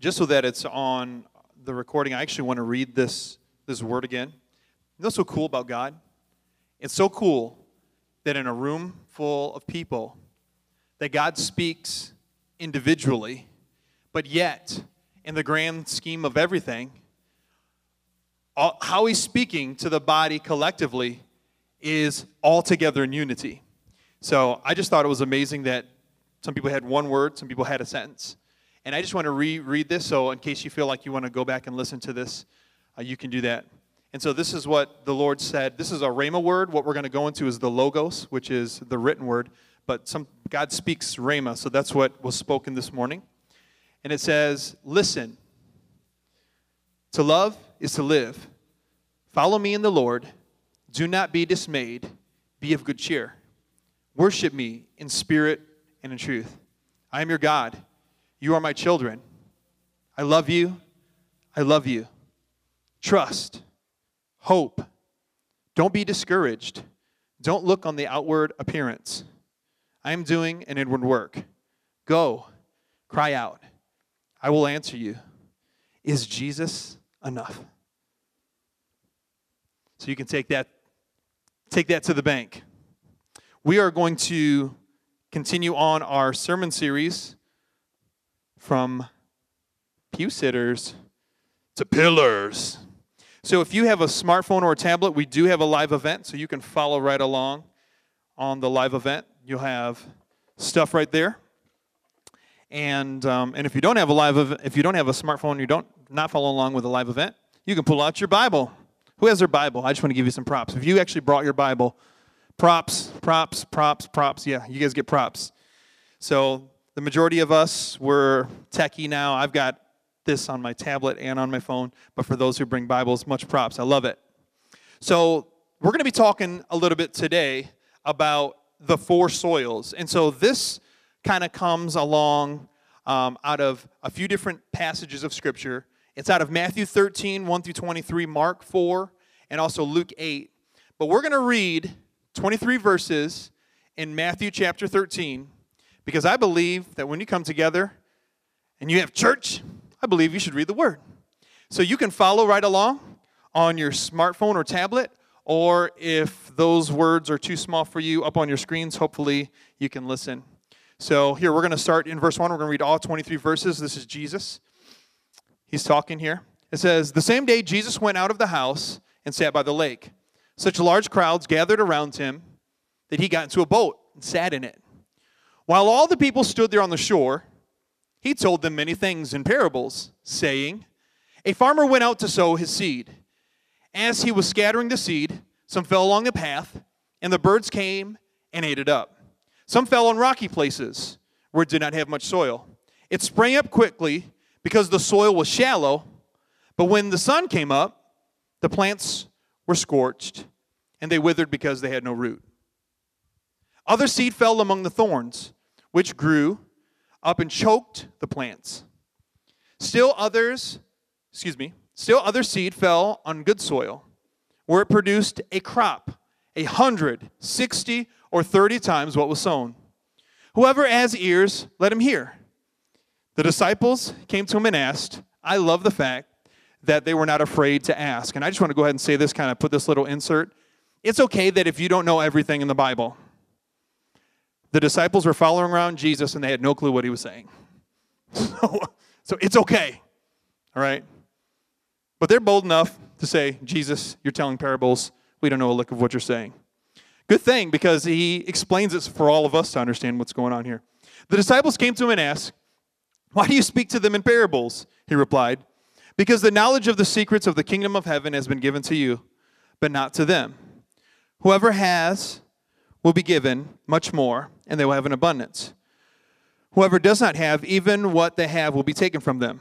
just so that it's on the recording, I actually want to read this, this word again. You know what's so cool about God? It's so cool that in a room full of people, that God speaks individually, but yet, in the grand scheme of everything, all, how he's speaking to the body collectively is all together in unity. So I just thought it was amazing that some people had one word, some people had a sentence. And I just want to reread this, so in case you feel like you want to go back and listen to this, uh, you can do that. And so this is what the Lord said. This is a Rhema word. What we're going to go into is the Logos, which is the written word. But some God speaks Rhema, so that's what was spoken this morning. And it says, Listen, to love is to live. Follow me in the Lord. Do not be dismayed. Be of good cheer. Worship me in spirit and in truth. I am your God. You are my children. I love you. I love you. Trust. Hope. Don't be discouraged. Don't look on the outward appearance. I am doing an inward work. Go. Cry out. I will answer you. Is Jesus enough? So you can take that take that to the bank. We are going to continue on our sermon series from pew sitters to pillars. So if you have a smartphone or a tablet, we do have a live event, so you can follow right along on the live event. You'll have stuff right there. And, um, and if you don't have a live ev- if you don't have a smartphone, you don't not follow along with a live event, you can pull out your Bible. Who has their Bible? I just want to give you some props. If you actually brought your Bible, props, props, props, props. Yeah, you guys get props. So the majority of us were techie now. I've got this on my tablet and on my phone, but for those who bring Bibles, much props. I love it. So we're going to be talking a little bit today about the four soils. And so this kind of comes along um, out of a few different passages of Scripture. It's out of Matthew 13, 1 through 23, Mark 4, and also Luke 8. But we're going to read 23 verses in Matthew chapter 13 because I believe that when you come together and you have church, I believe you should read the Word. So you can follow right along on your smartphone or tablet, or if those words are too small for you, up on your screens, hopefully you can listen. So here, we're going to start in verse 1. We're going to read all 23 verses. This is Jesus. He's talking here. It says, The same day Jesus went out of the house and sat by the lake. Such large crowds gathered around him that he got into a boat and sat in it. While all the people stood there on the shore, he told them many things in parables, saying, A farmer went out to sow his seed. As he was scattering the seed, some fell along the path, and the birds came and ate it up. Some fell on rocky places where it did not have much soil. It sprang up quickly because the soil was shallow, but when the sun came up, the plants were scorched and they withered because they had no root. Other seed fell among the thorns, which grew up and choked the plants. Still others, excuse me, still other seed fell on good soil, where it produced a crop, a hundred, sixty, or 30 times what was sown. Whoever has ears, let him hear. The disciples came to him and asked, I love the fact that they were not afraid to ask. And I just want to go ahead and say this, kind of put this little insert. It's okay that if you don't know everything in the Bible, the disciples were following around Jesus and they had no clue what he was saying. So, so it's okay. All right? But they're bold enough to say, Jesus, you're telling parables. We don't know a lick of what you're saying. Good thing because he explains it for all of us to understand what's going on here. The disciples came to him and asked, Why do you speak to them in parables? He replied, Because the knowledge of the secrets of the kingdom of heaven has been given to you, but not to them. Whoever has will be given much more, and they will have an abundance. Whoever does not have, even what they have will be taken from them.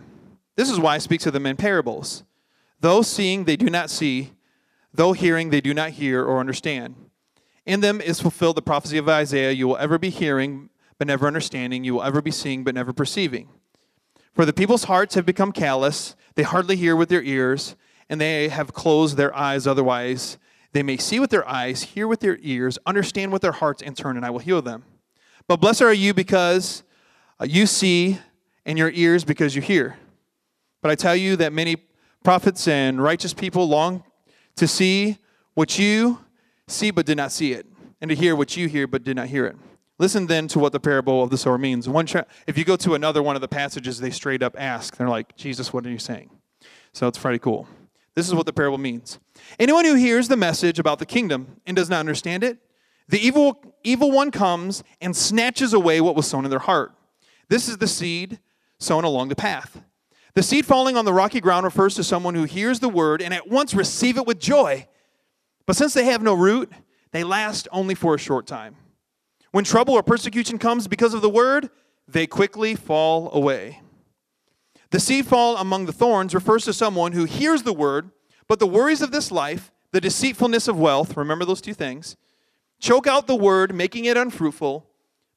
This is why I speak to them in parables. Though seeing, they do not see, though hearing, they do not hear or understand. In them is fulfilled the prophecy of Isaiah you will ever be hearing, but never understanding. You will ever be seeing, but never perceiving. For the people's hearts have become callous, they hardly hear with their ears, and they have closed their eyes otherwise. They may see with their eyes, hear with their ears, understand with their hearts, and turn, and I will heal them. But blessed are you because uh, you see, and your ears because you hear. But I tell you that many prophets and righteous people long to see what you see but did not see it, and to hear what you hear but did not hear it. Listen then to what the parable of the sower means. One, if you go to another one of the passages, they straight up ask. They're like, Jesus, what are you saying? So it's pretty cool. This is what the parable means. Anyone who hears the message about the kingdom and does not understand it, the evil, evil one comes and snatches away what was sown in their heart. This is the seed sown along the path. The seed falling on the rocky ground refers to someone who hears the word and at once receive it with joy. But since they have no root, they last only for a short time. When trouble or persecution comes because of the word, they quickly fall away. The seed fall among the thorns refers to someone who hears the word, but the worries of this life, the deceitfulness of wealth, remember those two things, choke out the word, making it unfruitful.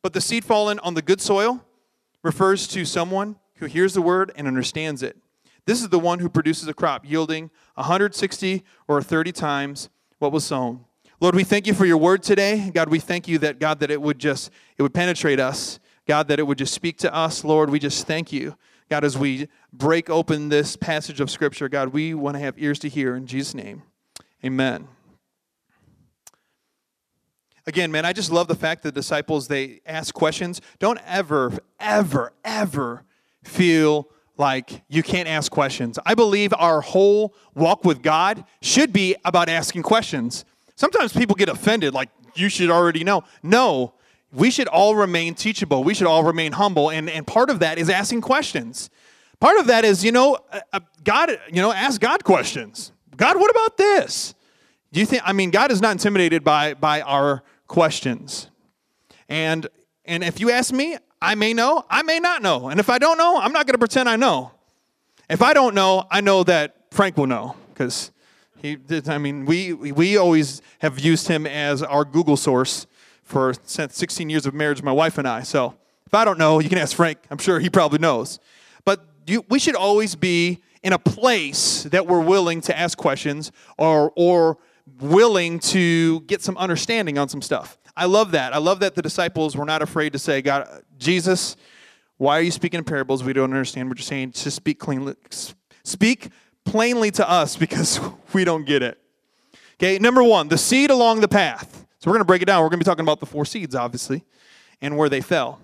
But the seed fallen on the good soil refers to someone who hears the word and understands it. This is the one who produces a crop yielding 160 or 30 times what was sown. Lord, we thank you for your word today. God, we thank you that God that it would just it would penetrate us. God, that it would just speak to us. Lord, we just thank you. God, as we break open this passage of scripture, God, we want to have ears to hear in Jesus name. Amen. Again, man, I just love the fact that the disciples they ask questions. Don't ever ever ever feel like you can't ask questions. I believe our whole walk with God should be about asking questions. Sometimes people get offended, like, you should already know. No, we should all remain teachable. We should all remain humble. And, and part of that is asking questions. Part of that is, you know, uh, uh, God, you know, ask God questions. God, what about this? Do you think, I mean, God is not intimidated by, by our questions. And, and if you ask me, I may know, I may not know. And if I don't know, I'm not going to pretend I know. If I don't know, I know that Frank will know because he I mean, we, we always have used him as our Google source for 16 years of marriage, my wife and I. So if I don't know, you can ask Frank. I'm sure he probably knows. But you, we should always be in a place that we're willing to ask questions or, or willing to get some understanding on some stuff. I love that. I love that the disciples were not afraid to say, God, Jesus, why are you speaking in parables? We don't understand what you're saying. Just speak cleanly. Speak plainly to us because we don't get it. Okay, number one, the seed along the path. So we're going to break it down. We're going to be talking about the four seeds, obviously, and where they fell.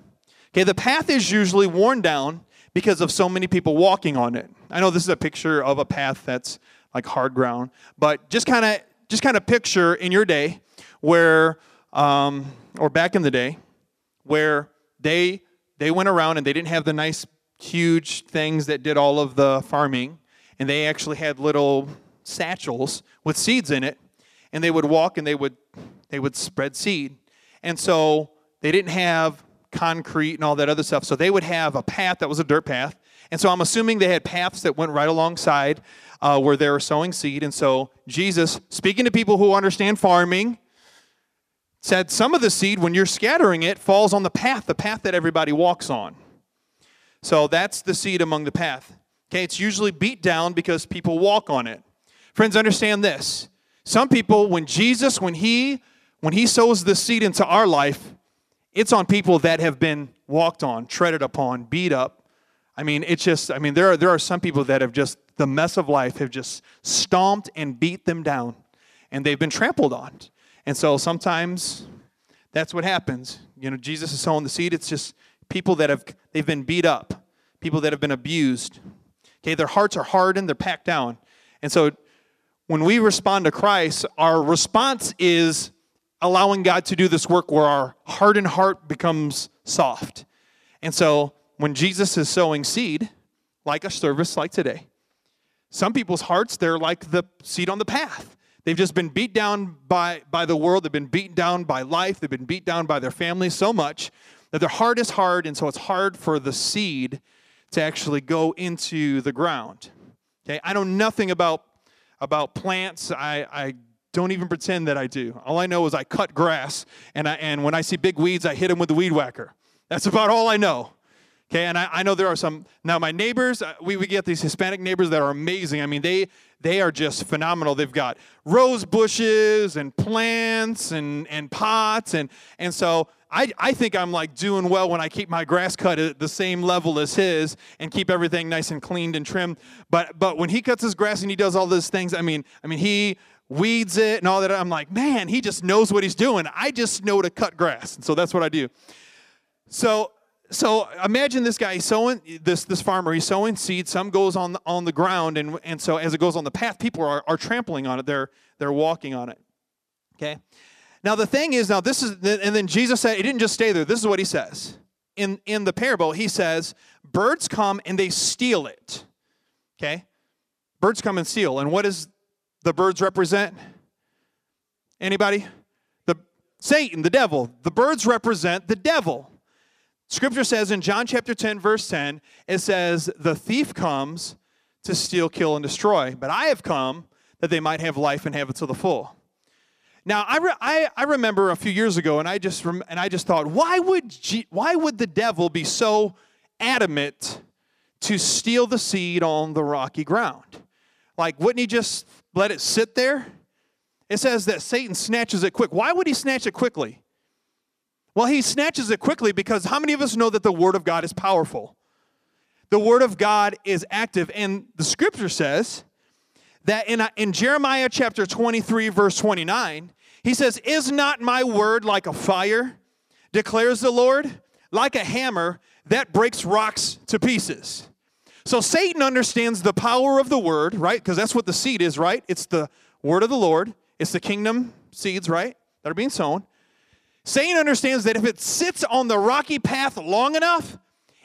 Okay, the path is usually worn down because of so many people walking on it. I know this is a picture of a path that's like hard ground, but just kind of just kind of picture in your day where, um, or back in the day, where they they went around and they didn't have the nice huge things that did all of the farming and they actually had little satchels with seeds in it, and they would walk and they would they would spread seed. And so they didn't have concrete and all that other stuff. So they would have a path that was a dirt path. And so I'm assuming they had paths that went right alongside uh, where they were sowing seed. And so Jesus, speaking to people who understand farming, said some of the seed, when you're scattering it, falls on the path, the path that everybody walks on. So that's the seed among the path. Okay, it's usually beat down because people walk on it. Friends, understand this. Some people, when Jesus, when he when he sows the seed into our life, it's on people that have been walked on, treaded upon, beat up. I mean, it's just, I mean, there are there are some people that have just the mess of life have just stomped and beat them down, and they've been trampled on. And so sometimes that's what happens. You know, Jesus is sowing the seed. It's just people that have they've been beat up, people that have been abused, Okay, their hearts are hardened, they're packed down. And so when we respond to Christ, our response is allowing God to do this work where our hardened heart becomes soft. And so when Jesus is sowing seed, like a service like today, some people's hearts, they're like the seed on the path. They've just been beat down by, by the world. They've been beaten down by life. They've been beat down by their families so much that their heart is hard. And so it's hard for the seed to actually go into the ground. Okay, I know nothing about about plants. I, I don't even pretend that I do. All I know is I cut grass, and I and when I see big weeds, I hit them with the weed whacker. That's about all I know. Okay, and I, I know there are some now. My neighbors, uh, we, we get these Hispanic neighbors that are amazing. I mean, they they are just phenomenal. They've got rose bushes and plants and and pots, and and so I, I think I'm like doing well when I keep my grass cut at the same level as his and keep everything nice and cleaned and trimmed. But but when he cuts his grass and he does all those things, I mean, I mean he weeds it and all that. I'm like, man, he just knows what he's doing. I just know to cut grass. And so that's what I do. So so imagine this guy sowing this this farmer he's sowing seed some goes on the, on the ground and and so as it goes on the path people are, are trampling on it. They're they're walking on it. Okay? Now the thing is now this is and then jesus said he didn't just stay there. This is what he says. In in the parable he says birds come and they steal it. Okay? Birds come and steal. And what does the birds represent anybody the satan the devil the birds represent the devil Scripture says in John chapter 10, verse 10, it says, The thief comes to steal, kill, and destroy, but I have come that they might have life and have it to the full. Now, I, re- I, I remember a few years ago, and I just, rem- and I just thought, why would, G- why would the devil be so adamant to steal the seed on the rocky ground? Like, wouldn't he just let it sit there? It says that Satan snatches it quick. Why would he snatch it quickly? Well, he snatches it quickly because how many of us know that the Word of God is powerful? The Word of God is active. And the scripture says that in, uh, in Jeremiah chapter 23, verse 29, he says, Is not my word like a fire, declares the Lord, like a hammer that breaks rocks to pieces? So Satan understands the power of the word, right? Because that's what the seed is, right? It's the word of the Lord, it's the kingdom seeds, right? That are being sown. Satan understands that if it sits on the rocky path long enough,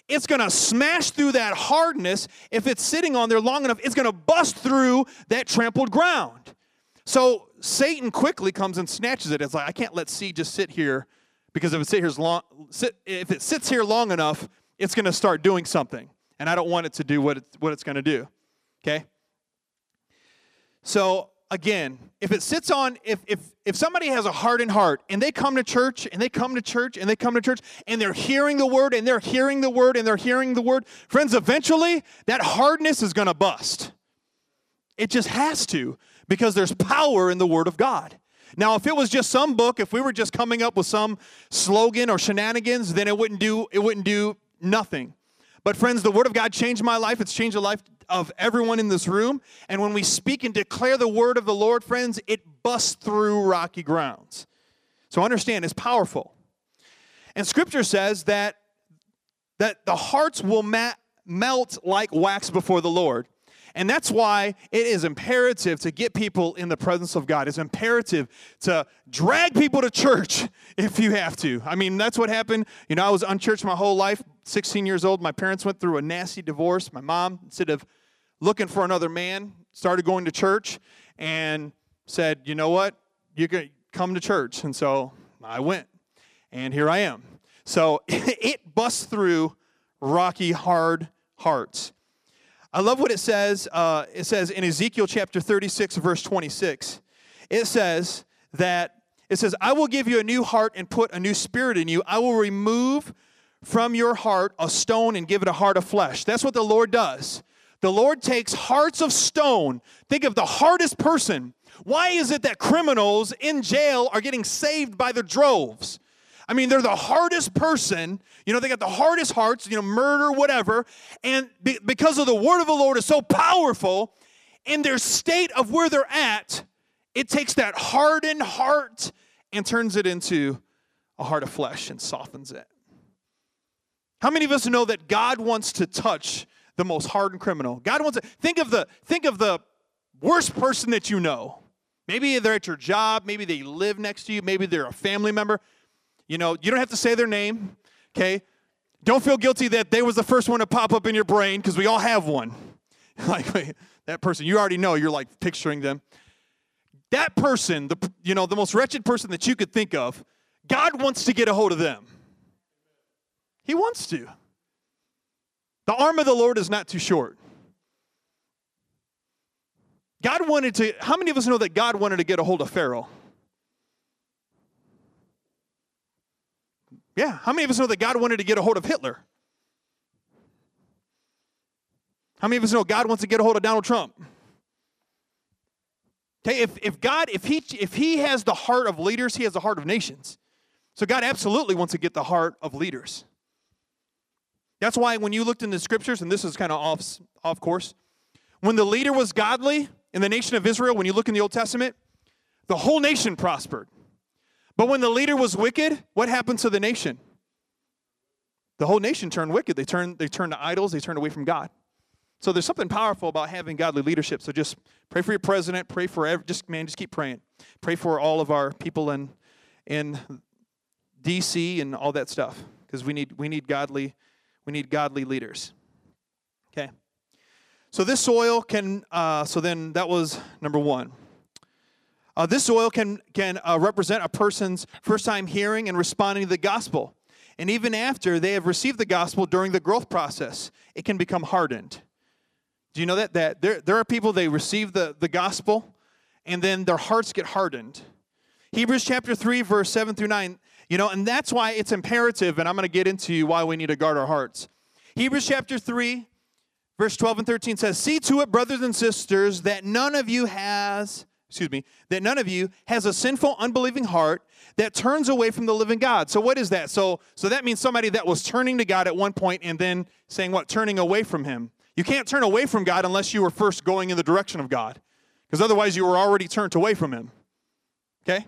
it's going to smash through that hardness. If it's sitting on there long enough, it's going to bust through that trampled ground. So Satan quickly comes and snatches it. It's like I can't let seed just sit here because if it sit here long, sit, if it sits here long enough, it's going to start doing something, and I don't want it to do what it's, what it's going to do. Okay. So again, if it sits on, if, if, if somebody has a hardened heart and they come to church and they come to church and they come to church and they're hearing the word and they're hearing the word and they're hearing the word, friends, eventually that hardness is going to bust. It just has to because there's power in the word of God. Now, if it was just some book, if we were just coming up with some slogan or shenanigans, then it wouldn't do it wouldn't do nothing. But friends, the word of God changed my life. It's changed the life of everyone in this room. And when we speak and declare the word of the Lord, friends, it busts through rocky grounds. So understand, it's powerful. And scripture says that, that the hearts will ma- melt like wax before the Lord. And that's why it is imperative to get people in the presence of God. It's imperative to drag people to church if you have to. I mean, that's what happened. You know, I was unchurched my whole life, 16 years old. My parents went through a nasty divorce. My mom, instead of looking for another man, started going to church and said, you know what? You can come to church. And so I went. And here I am. So it busts through rocky, hard hearts. I love what it says. Uh, it says in Ezekiel chapter 36, verse 26. It says that, it says, I will give you a new heart and put a new spirit in you. I will remove from your heart a stone and give it a heart of flesh. That's what the Lord does. The Lord takes hearts of stone. Think of the hardest person. Why is it that criminals in jail are getting saved by the droves? I mean, they're the hardest person. You know, they got the hardest hearts, you know, murder, whatever. And be, because of the word of the Lord is so powerful, in their state of where they're at, it takes that hardened heart and turns it into a heart of flesh and softens it. How many of us know that God wants to touch the most hardened criminal. God wants to think of the think of the worst person that you know. Maybe they're at your job, maybe they live next to you, maybe they're a family member. You know, you don't have to say their name, okay? Don't feel guilty that they was the first one to pop up in your brain because we all have one. like wait, that person, you already know, you're like picturing them. That person, the you know, the most wretched person that you could think of, God wants to get a hold of them. He wants to. The arm of the Lord is not too short. God wanted to, how many of us know that God wanted to get a hold of Pharaoh? Yeah, how many of us know that God wanted to get a hold of Hitler? How many of us know God wants to get a hold of Donald Trump? Okay, if, if God, if he if he has the heart of leaders, he has the heart of nations. So God absolutely wants to get the heart of leaders. That's why when you looked in the scriptures, and this is kind of off, off course, when the leader was godly in the nation of Israel, when you look in the Old Testament, the whole nation prospered. But when the leader was wicked, what happened to the nation? The whole nation turned wicked. They turned, they turned to idols, they turned away from God. So there's something powerful about having godly leadership. So just pray for your president, pray for every, just man, just keep praying. Pray for all of our people in in DC and all that stuff because we need we need godly we need godly leaders. Okay. So this soil can uh, so then that was number one. Uh, this soil can can uh, represent a person's first time hearing and responding to the gospel, and even after they have received the gospel during the growth process, it can become hardened. Do you know that? That there, there are people, they receive the, the gospel and then their hearts get hardened. Hebrews chapter 3, verse 7 through 9, you know, and that's why it's imperative, and I'm going to get into why we need to guard our hearts. Hebrews chapter 3, verse 12 and 13 says, See to it, brothers and sisters, that none of you has, excuse me, that none of you has a sinful, unbelieving heart that turns away from the living God. So what is that? So so that means somebody that was turning to God at one point and then saying what? Turning away from him. You can't turn away from God unless you were first going in the direction of God, because otherwise you were already turned away from Him. Okay?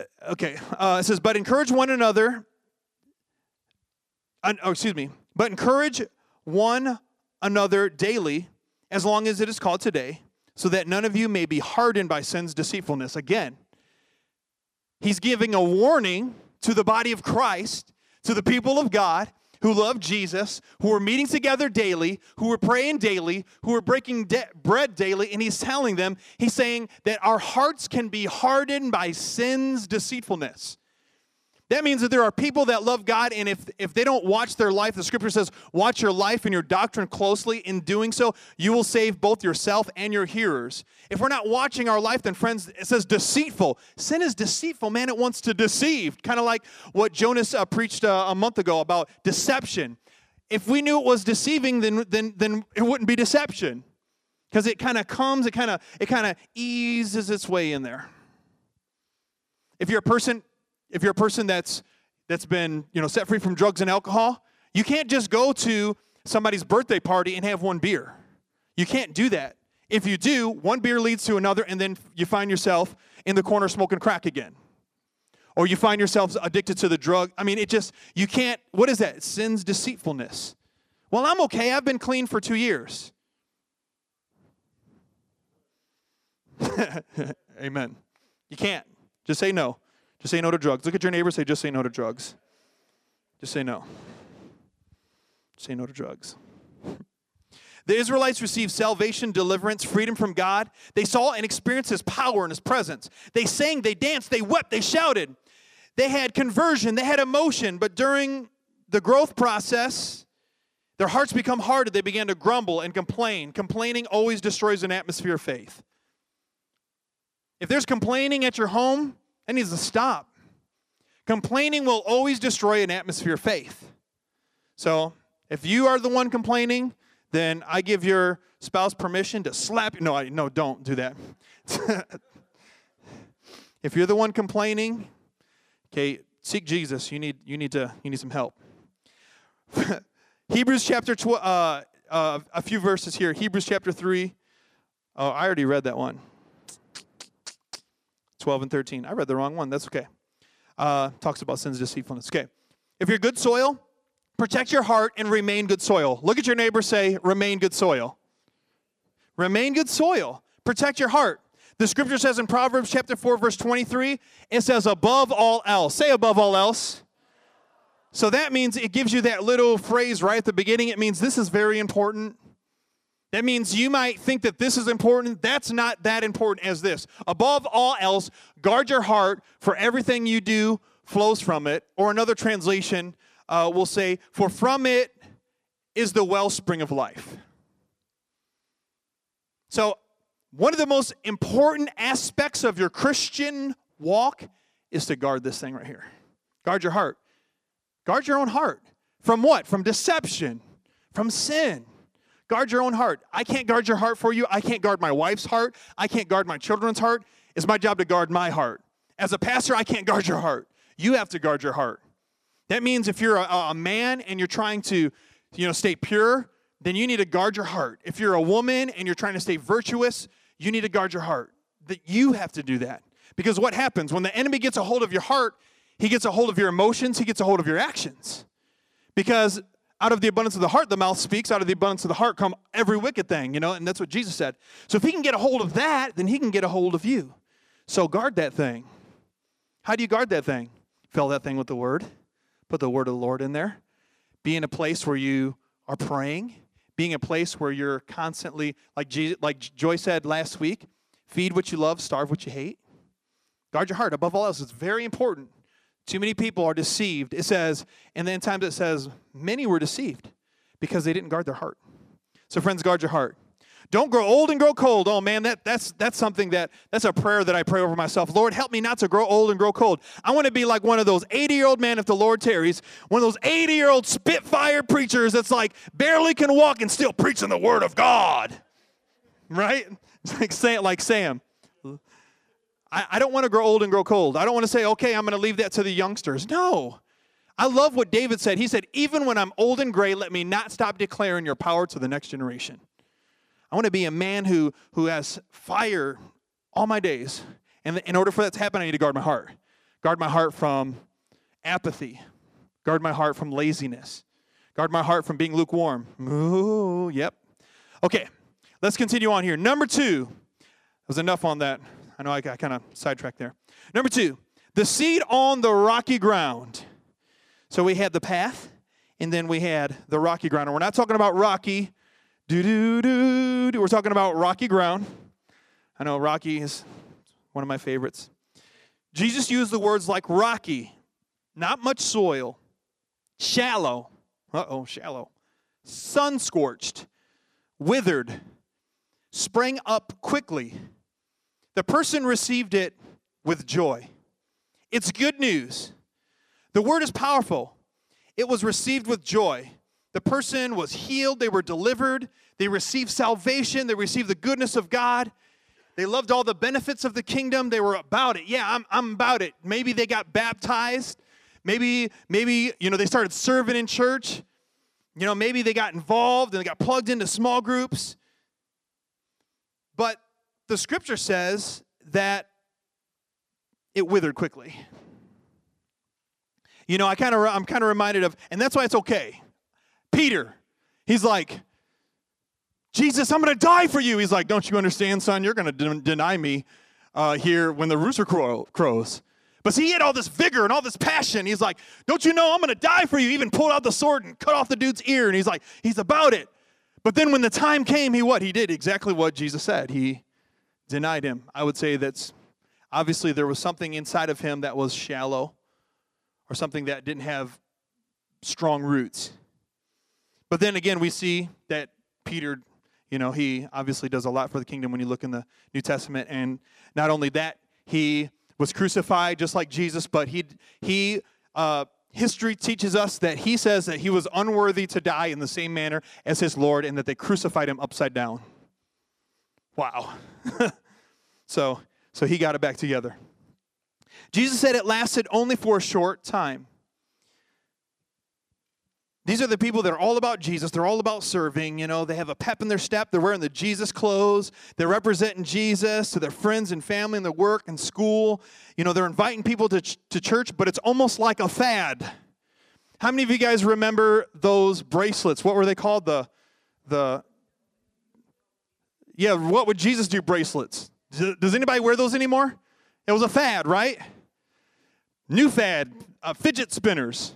Uh, okay. Uh, it says, but encourage one another. Uh, oh, excuse me. But encourage one another daily, as long as it is called today, so that none of you may be hardened by sin's deceitfulness. Again, he's giving a warning to the body of Christ, to the people of God, who love Jesus, who are meeting together daily, who are praying daily, who are breaking de- bread daily, and he's telling them, he's saying that our hearts can be hardened by sin's deceitfulness. That means that there are people that love God, and if, if they don't watch their life, the scripture says, watch your life and your doctrine closely. In doing so, you will save both yourself and your hearers. If we're not watching our life, then, friends, it says deceitful. Sin is deceitful, man. It wants to deceive. Kind of like what Jonas uh, preached uh, a month ago about deception. If we knew it was deceiving, then, then, then it wouldn't be deception. Because it kind of comes, it kind of it kind of eases its way in there. If you're a person if you're a person that's that's been you know set free from drugs and alcohol, you can't just go to somebody's birthday party and have one beer. You can't do that. If you do, one beer leads to another, and then you find yourself in the corner smoking crack again. Or you find yourself addicted to the drug. I mean, it just, you can't, what is that? Sin's deceitfulness. Well, I'm okay. I've been clean for two years. Amen. You can't. Just say no. Just say no to drugs. Look at your neighbor, say, just say no to drugs. Just say no. Say no to drugs. The Israelites received salvation, deliverance, freedom from God. They saw and experienced His power and His presence. They sang, they danced, they wept, they shouted. They had conversion, they had emotion, but during the growth process, their hearts become hardened. They began to grumble and complain. Complaining always destroys an atmosphere of faith. If there's complaining at your home, that needs to stop. Complaining will always destroy an atmosphere of faith. So, if you are the one complaining, then I give your spouse permission to slap you. No, I, no, don't do that. if you're the one complaining, okay, seek Jesus. You need, you need to, you need some help. Hebrews chapter 12, uh, uh, a few verses here. Hebrews chapter 3. Oh, I already read that one. 12 and 13. I read the wrong one. That's okay. Uh, talks about sin's deceitfulness. Okay. If you're good soil, protect your heart and remain good soil. Look at your neighbor, say, remain good soil. Remain good soil. Protect your heart. The scripture says in Proverbs chapter 4, verse 23, it says, above all else. Say above all else. So that means it gives you that little phrase right at the beginning. It means this is very important. That means you might think that this is important. That's not that important as this. Above all else, guard your heart, for everything you do flows from it. Or another translation uh, will say, For from it is the wellspring of life. So, one of the most important aspects of your Christian walk is to guard this thing right here. Guard your heart. Guard your own heart. From what? From deception, from sin Guard your own heart. I can't guard your heart for you. I can't guard my wife's heart. I can't guard my children's heart. It's my job to guard my heart. As a pastor, I can't guard your heart. You have to guard your heart. That means if you're a, a man and you're trying to, you know, stay pure, then you need to guard your heart. If you're a woman and you're trying to stay virtuous, you need to guard your heart. That you have to do that. Because what happens when the enemy gets a hold of your heart, he gets a hold of your emotions, he gets a hold of your actions. Because out of the abundance of the heart, the mouth speaks. Out of the abundance of the heart come every wicked thing, you know, and that's what Jesus said. So if he can get a hold of that, then he can get a hold of you. So guard that thing. How do you guard that thing? Fill that thing with the word. Put the word of the Lord in there. Be in a place where you are praying. Being a place where you're constantly, like, Jesus, like Joy said last week, feed what you love, starve what you hate. Guard your heart. Above all else, it's very important too many people are deceived. It says, and then times it says, many were deceived because they didn't guard their heart. So, friends, guard your heart. Don't grow old and grow cold. Oh man, that, that's that's something that that's a prayer that I pray over myself. Lord, help me not to grow old and grow cold. I want to be like one of those 80-year-old men if the Lord tarries, one of those 80-year-old spitfire preachers that's like barely can walk and still preaching the word of God. Right? Like say it like Sam. I, I don't want to grow old and grow cold. I don't want to say, okay, I'm going to leave that to the youngsters. No. I love what David said. He said, even when I'm old and gray, let me not stop declaring your power to the next generation. I want to be a man who, who has fire all my days. And in order for that to happen, I need to guard my heart. Guard my heart from apathy. Guard my heart from laziness. Guard my heart from being lukewarm. Ooh, yep. Okay, let's continue on here. Number two. That was enough on that. I know I got kind of sidetracked there. Number two, the seed on the rocky ground. So we had the path, and then we had the rocky ground. And we're not talking about rocky, do do do do. We're talking about rocky ground. I know rocky is one of my favorites. Jesus used the words like rocky, not much soil, shallow. Uh oh, shallow. Sun scorched, withered, sprang up quickly the person received it with joy. It's good news. The word is powerful. It was received with joy. The person was healed, they were delivered, they received salvation, they received the goodness of God. They loved all the benefits of the kingdom. They were about it. Yeah, I'm, I'm about it. Maybe they got baptized. Maybe, maybe, you know, they started serving in church. You know, maybe they got involved and they got plugged into small groups. The scripture says that it withered quickly. You know, I kind of I'm kind of reminded of, and that's why it's okay. Peter, he's like, Jesus, I'm going to die for you. He's like, Don't you understand, son? You're going to de- deny me uh, here when the rooster crow- crows. But see, he had all this vigor and all this passion. He's like, Don't you know I'm going to die for you? He even pulled out the sword and cut off the dude's ear. And he's like, He's about it. But then when the time came, he what? He did exactly what Jesus said. He denied him. I would say that's obviously there was something inside of him that was shallow or something that didn't have strong roots. But then again, we see that Peter, you know, he obviously does a lot for the kingdom when you look in the New Testament. And not only that, he was crucified just like Jesus, but he, he, uh, history teaches us that he says that he was unworthy to die in the same manner as his Lord and that they crucified him upside down. Wow. so, so he got it back together. Jesus said it lasted only for a short time. These are the people that are all about Jesus. They're all about serving. You know, they have a pep in their step. They're wearing the Jesus clothes. They're representing Jesus to their friends and family and their work and school. You know, they're inviting people to, ch- to church, but it's almost like a fad. How many of you guys remember those bracelets? What were they called? The, the, yeah, what would Jesus do bracelets? Does anybody wear those anymore? It was a fad, right? New fad, uh, fidget spinners.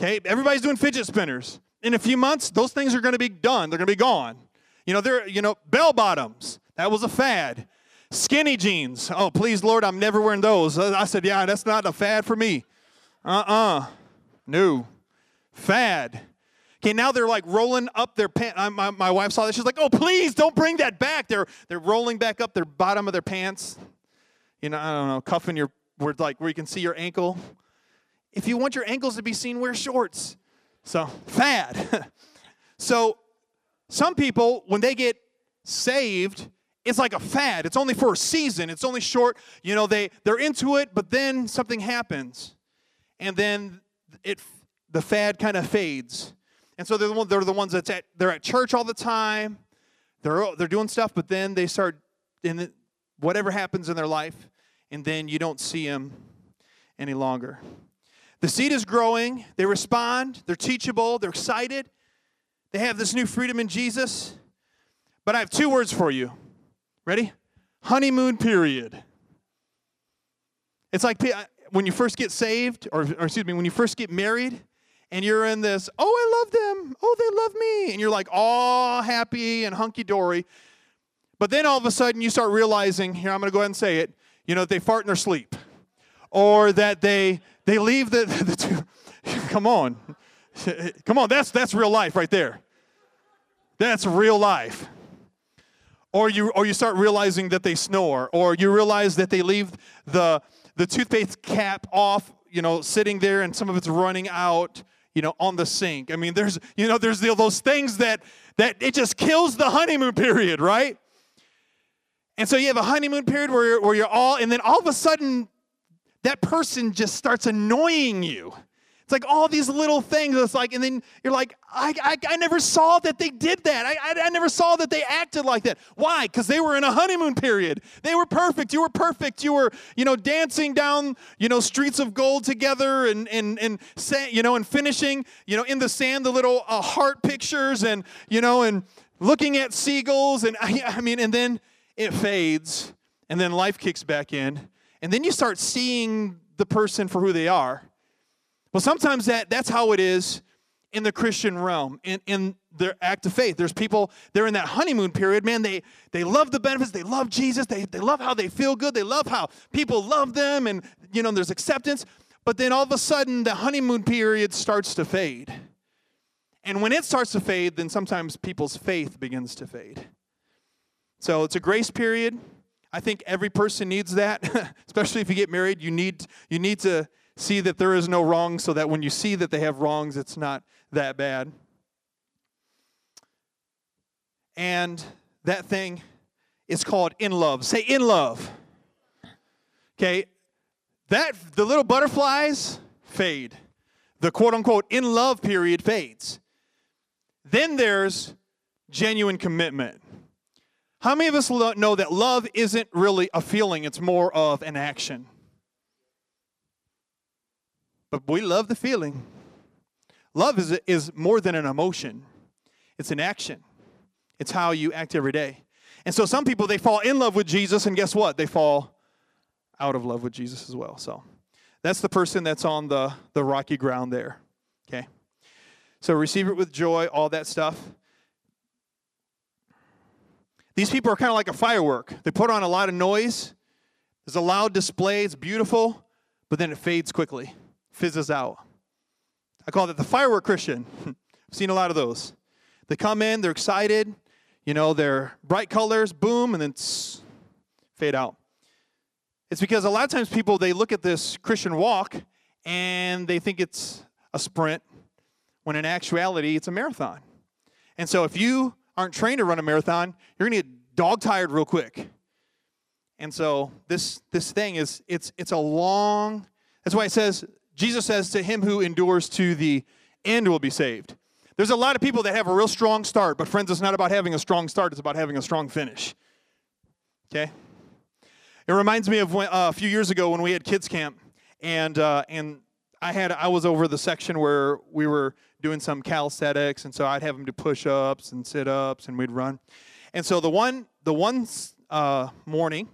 Okay, everybody's doing fidget spinners. In a few months, those things are going to be done. They're going to be gone. You know, they're you know bell bottoms. That was a fad. Skinny jeans. Oh, please, Lord, I'm never wearing those. I said, yeah, that's not a fad for me. Uh-uh. No. Fad. Okay, now they're like rolling up their pants. Uh, my, my wife saw this. She's like, oh, please don't bring that back. They're, they're rolling back up their bottom of their pants. You know, I don't know, cuffing your, where, like, where you can see your ankle. If you want your ankles to be seen, wear shorts. So, fad. so, some people, when they get saved it's like a fad. It's only for a season. It's only short. You know, they they're into it, but then something happens, and then it the fad kind of fades. And so they're the, one, they're the ones that's at they're at church all the time. They're they're doing stuff, but then they start in whatever happens in their life, and then you don't see them any longer. The seed is growing. They respond. They're teachable. They're excited. They have this new freedom in Jesus. But I have two words for you. Ready? Honeymoon period. It's like uh, when you first get saved, or, or, excuse me, when you first get married, and you're in this, oh, I love them. Oh, they love me. And you're like all happy and hunky dory. But then all of a sudden you start realizing, here, I'm going to go ahead and say it, you know, that they fart in their sleep. Or that they they leave the, the two. Come on. Come on, that's that's real life right there. That's real life or you or you start realizing that they snore or you realize that they leave the the toothpaste cap off you know sitting there and some of it's running out you know on the sink. I mean there's you know there's those things that that it just kills the honeymoon period right? And so you have a honeymoon period where you're, where you're all and then all of a sudden that person just starts annoying you it's like all these little things. It's like, and then you're like, I, I, I never saw that they did that. I, I, I never saw that they acted like that. Why? Because they were in a honeymoon period. They were perfect. You were perfect. You were, you know, dancing down, you know, streets of gold together and, and, and, you know, and finishing, you know, in the sand, the little uh, heart pictures and, you know, and looking at seagulls. And I, I mean, and then it fades and then life kicks back in. And then you start seeing the person for who they are well, sometimes that, that's how it is in the Christian realm, in, in their act of faith. There's people, they're in that honeymoon period, man, they, they love the benefits, they love Jesus, they, they love how they feel good, they love how people love them, and, you know, there's acceptance. But then all of a sudden, the honeymoon period starts to fade. And when it starts to fade, then sometimes people's faith begins to fade. So it's a grace period. I think every person needs that, especially if you get married. You need, you need to see that there is no wrong so that when you see that they have wrongs, it's not that bad. And that thing is called in love. Say in love. Okay, that the little butterflies fade. The quote unquote in love period fades. Then there's genuine commitment. How many of us know that love isn't really a feeling, it's more of an action? But we love the feeling. Love is, is more than an emotion, it's an action. It's how you act every day. And so some people, they fall in love with Jesus, and guess what? They fall out of love with Jesus as well. So that's the person that's on the, the rocky ground there. Okay? So receive it with joy, all that stuff. These people are kind of like a firework. They put on a lot of noise. There's a loud display. It's beautiful, but then it fades quickly fizzes out. I call it the firework Christian. I've seen a lot of those. They come in, they're excited, you know, they're bright colors, boom, and then tss, fade out. It's because a lot of times people they look at this Christian walk and they think it's a sprint, when in actuality it's a marathon. And so if you aren't trained to run a marathon, you're gonna get dog tired real quick. And so this this thing is it's it's a long. That's why it says Jesus says, To him who endures to the end will be saved. There's a lot of people that have a real strong start, but friends, it's not about having a strong start, it's about having a strong finish. Okay? It reminds me of when, uh, a few years ago when we had kids camp, and uh, and I had I was over the section where we were doing some calisthenics, and so I'd have them do push-ups and sit-ups, and we'd run. And so the one the one uh, morning,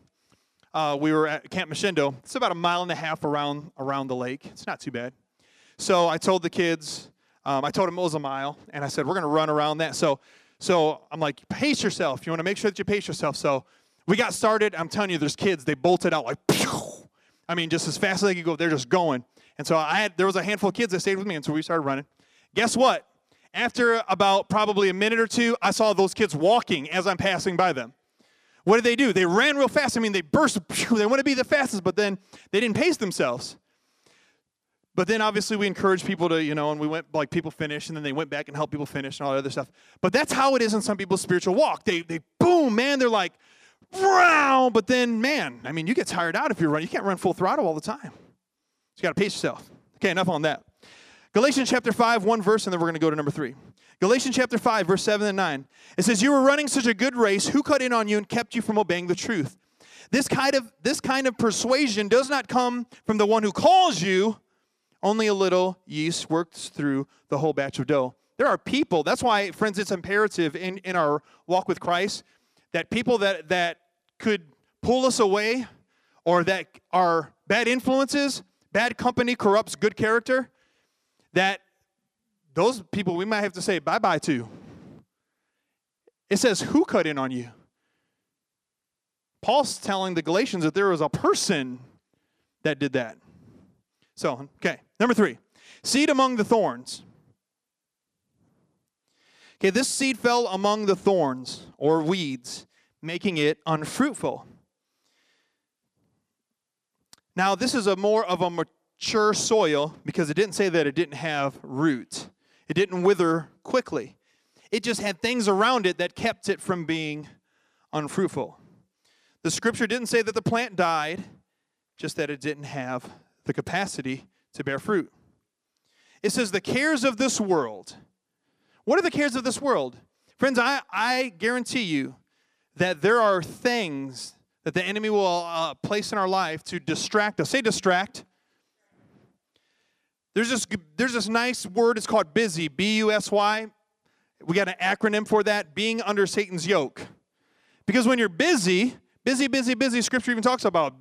uh, we were at Camp Machendo. It's about a mile and a half around around the lake. It's not too bad. So I told the kids, um, I told them it was a mile, and I said we're going to run around that. So so I'm like, pace yourself. You want to make sure that you pace yourself. So we got started. I'm telling you, there's kids. They bolted out like, Pew! I mean, just as fast as they could go. They're just going. And so I had there was a handful of kids that stayed with me, and so we started running. Guess what? After about probably a minute or two, I saw those kids walking as I'm passing by them. What did they do? They ran real fast. I mean, they burst. They want to be the fastest, but then they didn't pace themselves. But then obviously we encourage people to, you know, and we went like people finish, and then they went back and helped people finish and all that other stuff. But that's how it is in some people's spiritual walk. They they boom, man, they're like wow, but then, man, I mean, you get tired out if you're running. You can't run full throttle all the time. So you got to pace yourself. Okay, enough on that. Galatians chapter 5, one verse, and then we're going to go to number 3. Galatians chapter 5, verse 7 and 9. It says, You were running such a good race. Who cut in on you and kept you from obeying the truth? This kind of, this kind of persuasion does not come from the one who calls you. Only a little yeast works through the whole batch of dough. There are people, that's why, friends, it's imperative in, in our walk with Christ that people that, that could pull us away or that are bad influences, bad company corrupts good character, that those people we might have to say bye bye to. It says, Who cut in on you? Paul's telling the Galatians that there was a person that did that. So, okay, number three seed among the thorns. Okay, this seed fell among the thorns or weeds, making it unfruitful. Now, this is a more of a mature soil because it didn't say that it didn't have root. It didn't wither quickly. It just had things around it that kept it from being unfruitful. The scripture didn't say that the plant died, just that it didn't have the capacity to bear fruit. It says, the cares of this world. What are the cares of this world? Friends, I, I guarantee you that there are things that the enemy will uh, place in our life to distract us. Say distract. There's this, there's this nice word, it's called busy, B U S Y. We got an acronym for that being under Satan's yoke. Because when you're busy, busy, busy, busy, scripture even talks about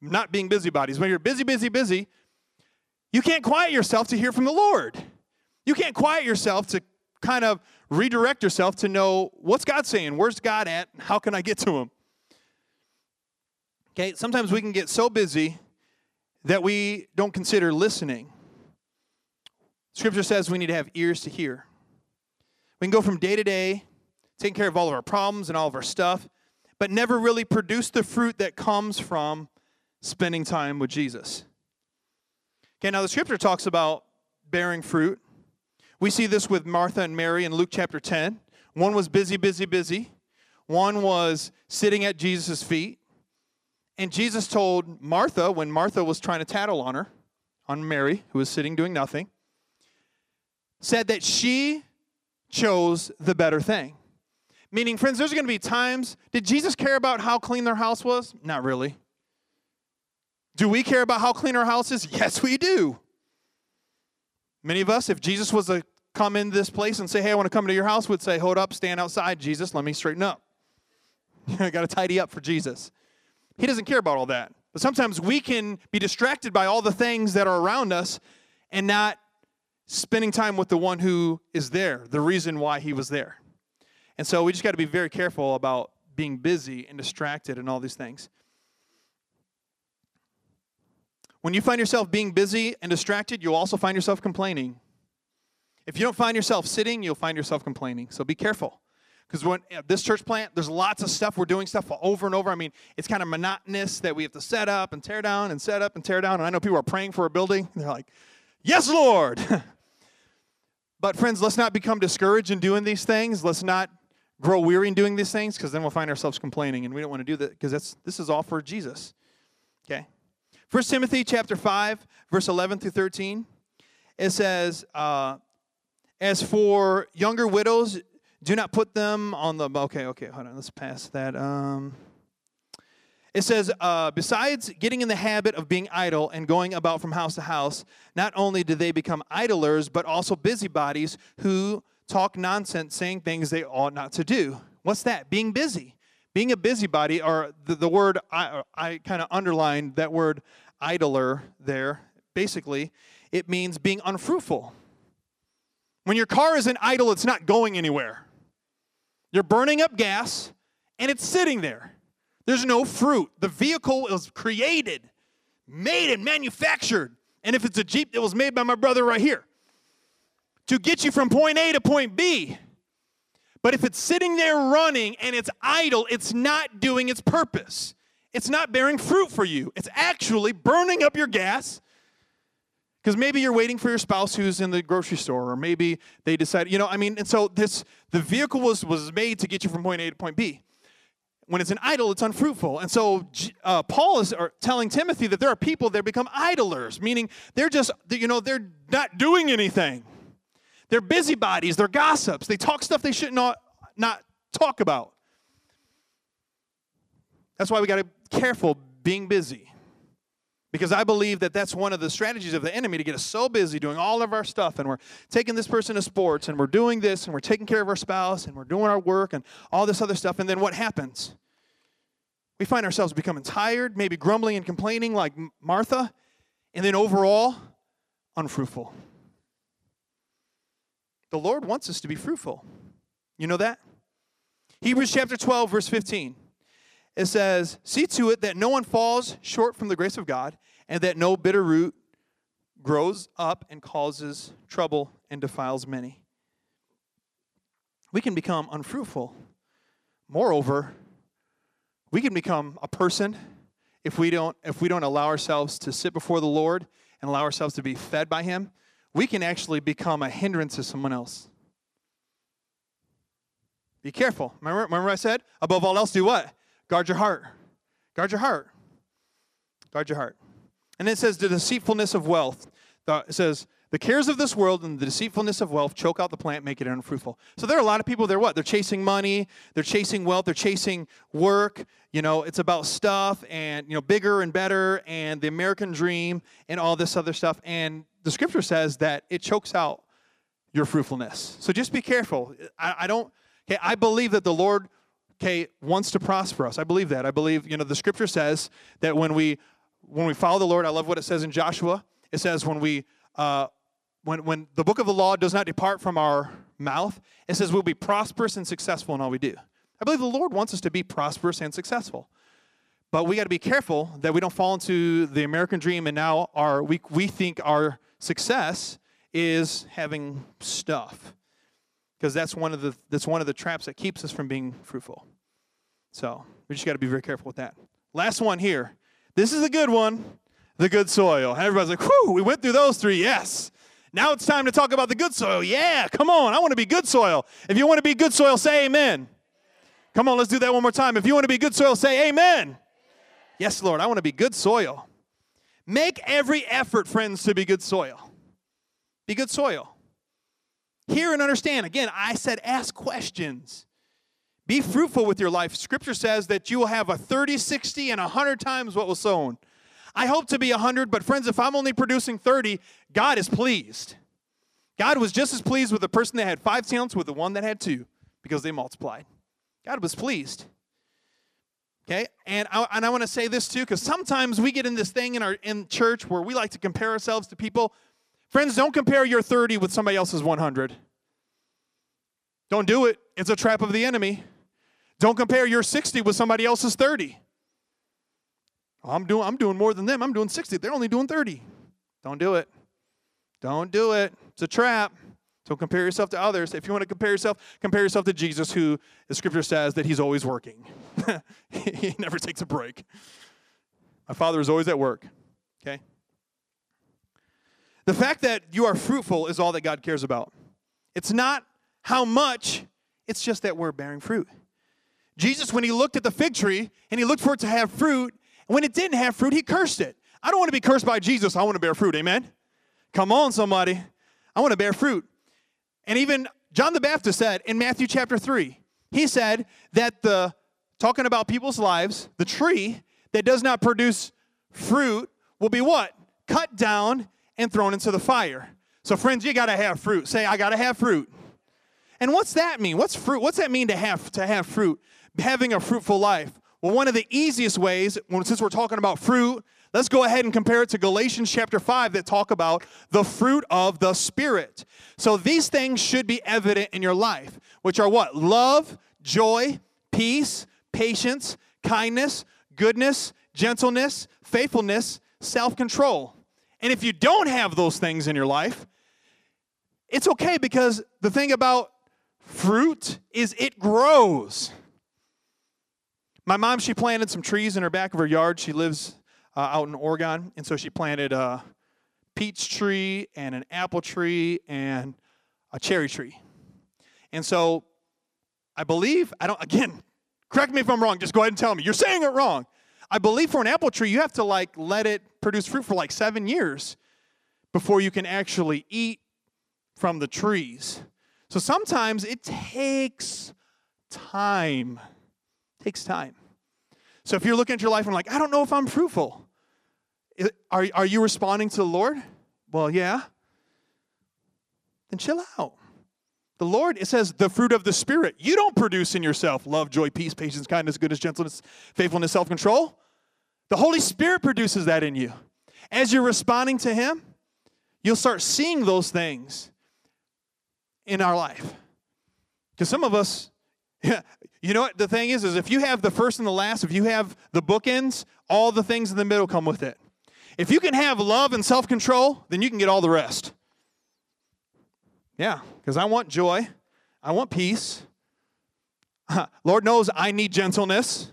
not being busybodies. When you're busy, busy, busy, you can't quiet yourself to hear from the Lord. You can't quiet yourself to kind of redirect yourself to know what's God saying? Where's God at? How can I get to him? Okay, sometimes we can get so busy that we don't consider listening. Scripture says we need to have ears to hear. We can go from day to day, taking care of all of our problems and all of our stuff, but never really produce the fruit that comes from spending time with Jesus. Okay, now the scripture talks about bearing fruit. We see this with Martha and Mary in Luke chapter 10. One was busy, busy, busy. One was sitting at Jesus' feet. And Jesus told Martha, when Martha was trying to tattle on her, on Mary, who was sitting doing nothing, said that she chose the better thing. Meaning, friends, there's going to be times. Did Jesus care about how clean their house was? Not really. Do we care about how clean our house is? Yes, we do. Many of us, if Jesus was to come in this place and say, Hey, I want to come to your house, would say, Hold up, stand outside, Jesus, let me straighten up. I got to tidy up for Jesus. He doesn't care about all that. But sometimes we can be distracted by all the things that are around us and not spending time with the one who is there, the reason why he was there. And so we just got to be very careful about being busy and distracted and all these things. When you find yourself being busy and distracted, you'll also find yourself complaining. If you don't find yourself sitting, you'll find yourself complaining. So be careful. Because when this church plant, there's lots of stuff. We're doing stuff over and over. I mean, it's kind of monotonous that we have to set up and tear down and set up and tear down. And I know people are praying for a building. They're like, Yes, Lord. but friends, let's not become discouraged in doing these things. Let's not grow weary in doing these things because then we'll find ourselves complaining and we don't want to do that because that's this is all for Jesus. Okay? 1 Timothy chapter 5, verse 11 through 13. It says, uh, as for younger widows, do not put them on the okay, okay, hold on, let's pass that. Um it says, uh, besides getting in the habit of being idle and going about from house to house, not only do they become idlers, but also busybodies who talk nonsense, saying things they ought not to do. What's that? Being busy. Being a busybody, or the, the word I, I kind of underlined that word idler there. Basically, it means being unfruitful. When your car isn't idle, it's not going anywhere. You're burning up gas and it's sitting there. There's no fruit. The vehicle was created, made, and manufactured. And if it's a Jeep, it was made by my brother right here to get you from point A to point B. But if it's sitting there running and it's idle, it's not doing its purpose. It's not bearing fruit for you. It's actually burning up your gas. Because maybe you're waiting for your spouse who's in the grocery store, or maybe they decide, you know, I mean, and so this the vehicle was was made to get you from point A to point B when it's an idle, it's unfruitful. And so uh, Paul is telling Timothy that there are people that become idlers, meaning they're just, you know, they're not doing anything. They're busybodies, they're gossips, they talk stuff they should not, not talk about. That's why we got to be careful being busy. Because I believe that that's one of the strategies of the enemy to get us so busy doing all of our stuff, and we're taking this person to sports, and we're doing this, and we're taking care of our spouse, and we're doing our work, and all this other stuff. And then what happens? We find ourselves becoming tired, maybe grumbling and complaining like Martha, and then overall, unfruitful. The Lord wants us to be fruitful. You know that? Hebrews chapter 12, verse 15 it says, See to it that no one falls short from the grace of God, and that no bitter root grows up and causes trouble and defiles many. We can become unfruitful. Moreover, we can become a person if we don't if we don't allow ourselves to sit before the Lord and allow ourselves to be fed by him, we can actually become a hindrance to someone else. Be careful. Remember, remember I said, above all else, do what? Guard your heart. Guard your heart. Guard your heart. And it says, the deceitfulness of wealth. It says, the cares of this world and the deceitfulness of wealth choke out the plant, make it unfruitful. So there are a lot of people, they're what? They're chasing money, they're chasing wealth, they're chasing work. You know, it's about stuff and, you know, bigger and better and the American dream and all this other stuff. And the scripture says that it chokes out your fruitfulness. So just be careful. I, I don't, okay, I believe that the Lord okay, wants to prosper us. I believe that. I believe, you know, the scripture says that when we when we follow the Lord, I love what it says in Joshua. It says when we uh, when when the book of the law does not depart from our mouth, it says we'll be prosperous and successful in all we do. I believe the Lord wants us to be prosperous and successful. But we got to be careful that we don't fall into the American dream and now our we we think our success is having stuff because that's one of the that's one of the traps that keeps us from being fruitful. So we just got to be very careful with that. Last one here. This is a good one. The good soil. Everybody's like, "Whew, we went through those three, Yes. Now it's time to talk about the good soil. Yeah, come on. I want to be good soil. If you want to be good soil, say amen. Come on, let's do that one more time. If you want to be good soil, say amen. Yes, Lord, I want to be good soil. Make every effort, friends, to be good soil. Be good soil. Hear and understand. Again, I said ask questions. Be fruitful with your life. Scripture says that you will have a 30, 60, and 100 times what was sown. I hope to be 100, but friends, if I'm only producing 30, God is pleased. God was just as pleased with the person that had five talents with the one that had two because they multiplied. God was pleased. Okay, and I, and I want to say this too because sometimes we get in this thing in our in church where we like to compare ourselves to people Friends, don't compare your 30 with somebody else's 100. Don't do it. It's a trap of the enemy. Don't compare your 60 with somebody else's 30. I'm doing I'm doing more than them. I'm doing 60. They're only doing 30. Don't do it. Don't do it. It's a trap. Don't compare yourself to others. If you want to compare yourself, compare yourself to Jesus, who the scripture says that he's always working. he never takes a break. My father is always at work. Okay? The fact that you are fruitful is all that God cares about. It's not how much, it's just that we're bearing fruit. Jesus, when he looked at the fig tree and he looked for it to have fruit, when it didn't have fruit, he cursed it. I don't want to be cursed by Jesus. I want to bear fruit. Amen? Come on, somebody. I want to bear fruit. And even John the Baptist said in Matthew chapter 3, he said that the, talking about people's lives, the tree that does not produce fruit will be what? Cut down and thrown into the fire. So, friends, you got to have fruit. Say, I got to have fruit. And what's that mean? What's fruit? What's that mean to have to have fruit? Having a fruitful life. Well, one of the easiest ways, since we're talking about fruit, let's go ahead and compare it to Galatians chapter 5 that talk about the fruit of the Spirit. So these things should be evident in your life, which are what? Love, joy, peace, patience, kindness, goodness, gentleness, faithfulness, self control. And if you don't have those things in your life, it's okay because the thing about fruit is it grows. My mom, she planted some trees in her back of her yard. She lives uh, out in Oregon, and so she planted a peach tree and an apple tree and a cherry tree. And so I believe, I don't, again, Correct me if I'm wrong. Just go ahead and tell me. You're saying it wrong. I believe for an apple tree, you have to like let it produce fruit for like seven years before you can actually eat from the trees. So sometimes it takes time. Takes time. So if you're looking at your life and like, I don't know if I'm fruitful, are, are you responding to the Lord? Well, yeah. Then chill out. The Lord, it says, the fruit of the Spirit. You don't produce in yourself love, joy, peace, patience, kindness, goodness, gentleness, faithfulness, self control. The Holy Spirit produces that in you. As you're responding to Him, you'll start seeing those things in our life. Because some of us, you know what the thing is, is if you have the first and the last, if you have the bookends, all the things in the middle come with it. If you can have love and self control, then you can get all the rest. Yeah, because I want joy, I want peace. Lord knows I need gentleness.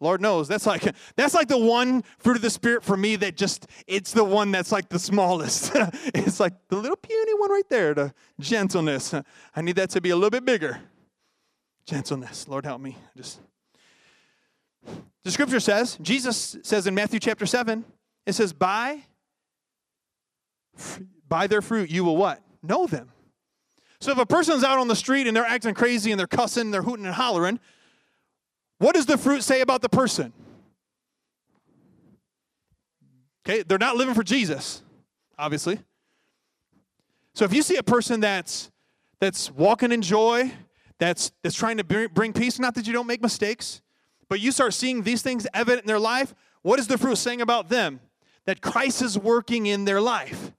Lord knows that's like that's like the one fruit of the spirit for me that just it's the one that's like the smallest. it's like the little puny one right there, the gentleness. I need that to be a little bit bigger. Gentleness. Lord help me. Just the scripture says, Jesus says in Matthew chapter 7, it says, by by their fruit you will what? Know them. So if a person's out on the street and they're acting crazy and they're cussing, they're hooting and hollering, what does the fruit say about the person? Okay, they're not living for Jesus, obviously. So if you see a person that's that's walking in joy, that's that's trying to bring, bring peace, not that you don't make mistakes, but you start seeing these things evident in their life, what is the fruit saying about them? That Christ is working in their life.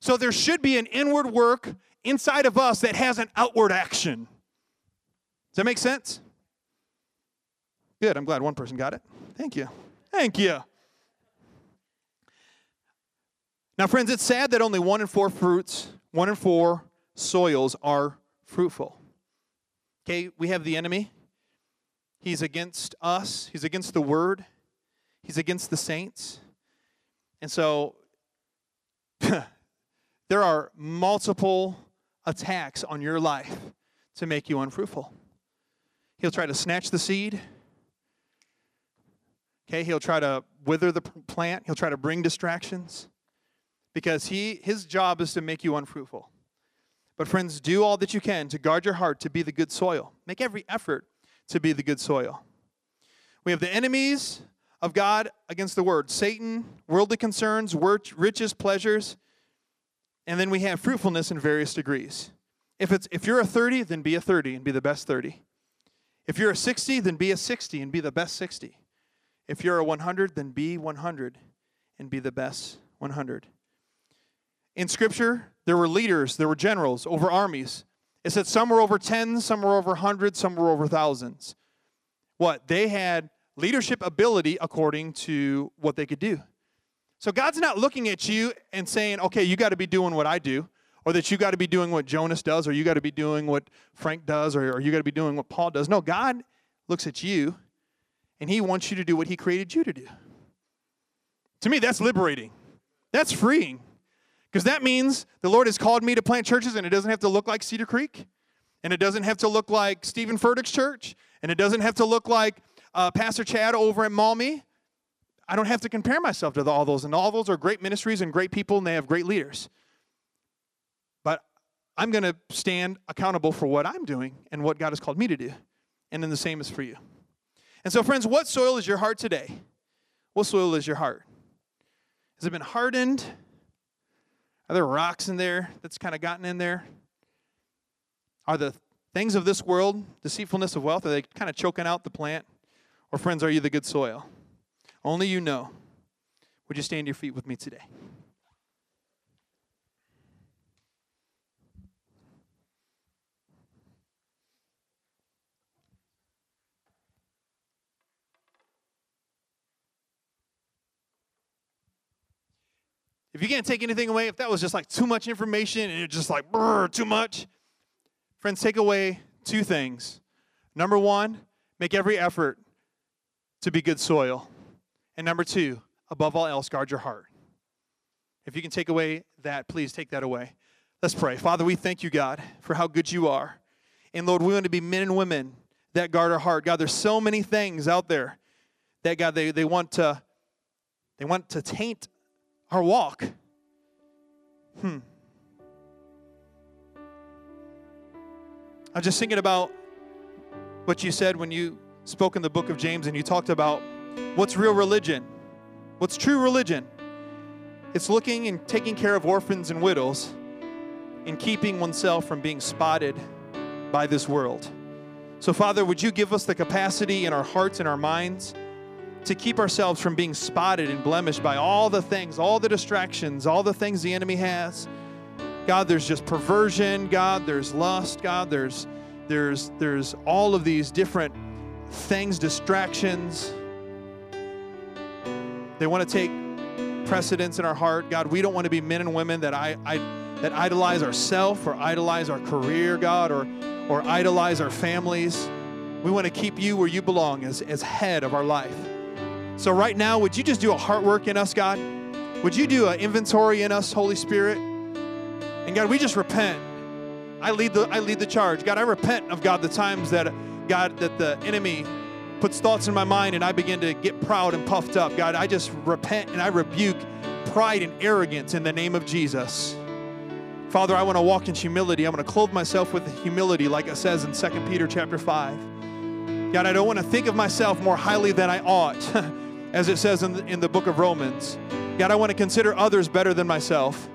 So there should be an inward work inside of us that has an outward action. Does that make sense? Good. I'm glad one person got it. Thank you. Thank you. Now, friends, it's sad that only one in four fruits, one in four soils are fruitful. Okay, we have the enemy. He's against us, he's against the word, he's against the saints. And so, there are multiple attacks on your life to make you unfruitful. He'll try to snatch the seed, Okay, he'll try to wither the plant, he'll try to bring distractions because he his job is to make you unfruitful. But friends, do all that you can to guard your heart to be the good soil. Make every effort to be the good soil. We have the enemies of God against the word Satan, worldly concerns, riches, pleasures, and then we have fruitfulness in various degrees. If, it's, if you're a 30, then be a 30 and be the best 30. If you're a 60, then be a 60 and be the best 60. If you're a 100, then be 100 and be the best 100. In Scripture, there were leaders, there were generals over armies. It said some were over tens, some were over hundreds, some were over thousands. What? They had leadership ability according to what they could do. So God's not looking at you and saying, okay, you got to be doing what I do, or that you got to be doing what Jonas does, or you got to be doing what Frank does, or, or you got to be doing what Paul does. No, God looks at you and He wants you to do what He created you to do. To me, that's liberating. That's freeing. Because that means the Lord has called me to plant churches, and it doesn't have to look like Cedar Creek, and it doesn't have to look like Stephen Furtick's church, and it doesn't have to look like uh, Pastor Chad over at Maumee. I don't have to compare myself to all those, and all those are great ministries and great people, and they have great leaders. But I'm going to stand accountable for what I'm doing and what God has called me to do. And then the same is for you. And so, friends, what soil is your heart today? What soil is your heart? Has it been hardened? Are there rocks in there that's kind of gotten in there? Are the things of this world, deceitfulness of wealth, are they kind of choking out the plant? Or, friends, are you the good soil? Only you know. Would you stand your feet with me today? You can't take anything away, if that was just like too much information and it's just like too much, friends, take away two things. Number one, make every effort to be good soil. And number two, above all else, guard your heart. If you can take away that, please take that away. Let's pray. Father, we thank you, God, for how good you are. And Lord, we want to be men and women that guard our heart. God, there's so many things out there that God they, they want to they want to taint our walk. Hmm. I'm just thinking about what you said when you spoke in the book of James and you talked about what's real religion, what's true religion. It's looking and taking care of orphans and widows and keeping oneself from being spotted by this world. So, Father, would you give us the capacity in our hearts and our minds to keep ourselves from being spotted and blemished by all the things, all the distractions, all the things the enemy has? God, there's just perversion, God, there's lust, God, there's there's there's all of these different things, distractions. They want to take precedence in our heart. God, we don't want to be men and women that I, I that idolize ourselves or idolize our career, God, or or idolize our families. We want to keep you where you belong as, as head of our life. So right now, would you just do a heart work in us, God? Would you do an inventory in us, Holy Spirit? And God, we just repent. I lead the I lead the charge. God, I repent of God the times that God that the enemy puts thoughts in my mind and I begin to get proud and puffed up. God, I just repent and I rebuke pride and arrogance in the name of Jesus. Father, I want to walk in humility. I want to clothe myself with humility like it says in 2 Peter chapter 5. God, I don't want to think of myself more highly than I ought, as it says in the, in the book of Romans. God, I want to consider others better than myself.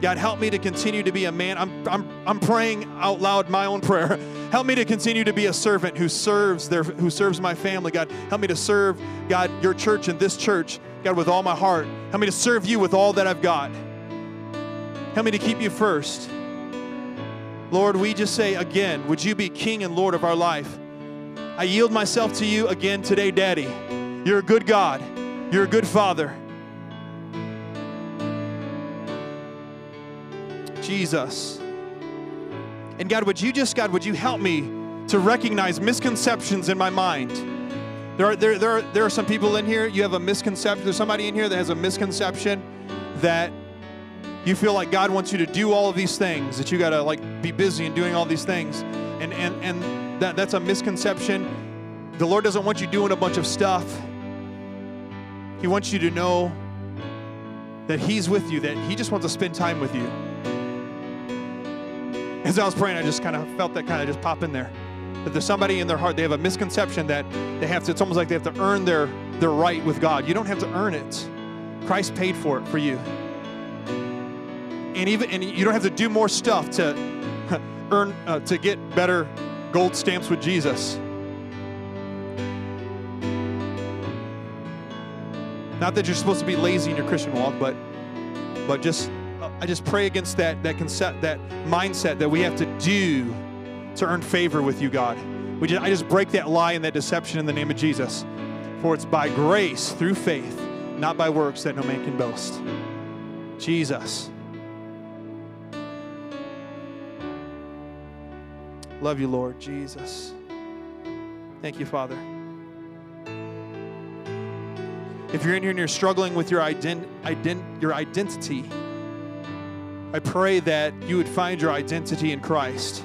God, help me to continue to be a man. I'm, I'm, I'm praying out loud my own prayer. Help me to continue to be a servant who serves their, who serves my family. God, help me to serve, God, your church and this church, God, with all my heart. Help me to serve you with all that I've got. Help me to keep you first. Lord, we just say again, would you be King and Lord of our life? I yield myself to you again today, Daddy. You're a good God. You're a good Father. Jesus. And God, would you just, God, would you help me to recognize misconceptions in my mind? There are, there, there, are, there are some people in here, you have a misconception. There's somebody in here that has a misconception that you feel like God wants you to do all of these things, that you got to like be busy and doing all these things. And, and, and that, that's a misconception. The Lord doesn't want you doing a bunch of stuff. He wants you to know that He's with you, that He just wants to spend time with you as I was praying, I just kind of felt that kind of just pop in there. That there's somebody in their heart, they have a misconception that they have to, it's almost like they have to earn their, their right with God. You don't have to earn it. Christ paid for it for you. And even and you don't have to do more stuff to earn uh, to get better gold stamps with Jesus. Not that you're supposed to be lazy in your Christian walk, but but just I just pray against that that concept, that mindset that we have to do to earn favor with you, God. We just, I just break that lie and that deception in the name of Jesus. For it's by grace through faith, not by works, that no man can boast. Jesus. Love you, Lord Jesus. Thank you, Father. If you're in here and you're struggling with your, ident- ident- your identity, I pray that you would find your identity in Christ.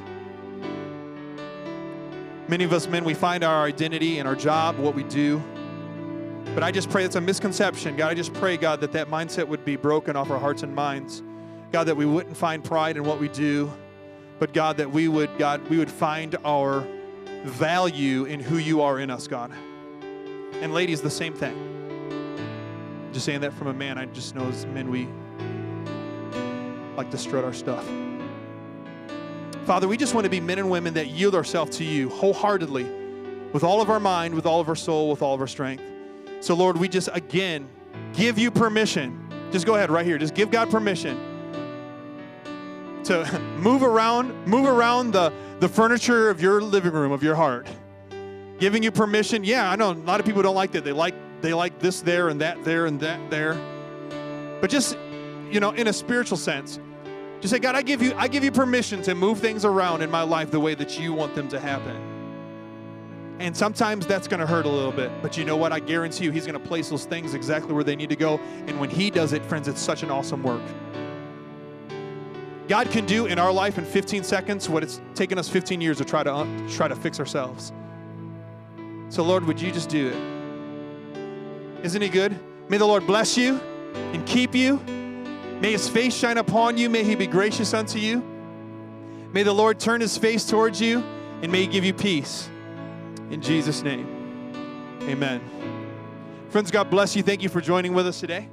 Many of us men, we find our identity in our job, what we do. But I just pray it's a misconception. God, I just pray, God, that that mindset would be broken off our hearts and minds. God, that we wouldn't find pride in what we do, but God, that we would, God, we would find our value in who you are in us, God. And ladies, the same thing. Just saying that from a man, I just know as men we like to strut our stuff. Father, we just want to be men and women that yield ourselves to you wholeheartedly, with all of our mind, with all of our soul, with all of our strength. So, Lord, we just again give you permission. Just go ahead right here. Just give God permission to move around, move around the, the furniture of your living room, of your heart. Giving you permission. Yeah, I know a lot of people don't like that. They like they like this there and that there and that there. But just, you know, in a spiritual sense, just say, God, I give you, I give you permission to move things around in my life the way that you want them to happen. And sometimes that's going to hurt a little bit. But you know what? I guarantee you, He's going to place those things exactly where they need to go. And when He does it, friends, it's such an awesome work. God can do in our life in 15 seconds what it's taken us 15 years to try to try to fix ourselves. So, Lord, would you just do it? Isn't he good? May the Lord bless you and keep you. May his face shine upon you. May he be gracious unto you. May the Lord turn his face towards you and may he give you peace. In Jesus' name, amen. Friends, God bless you. Thank you for joining with us today.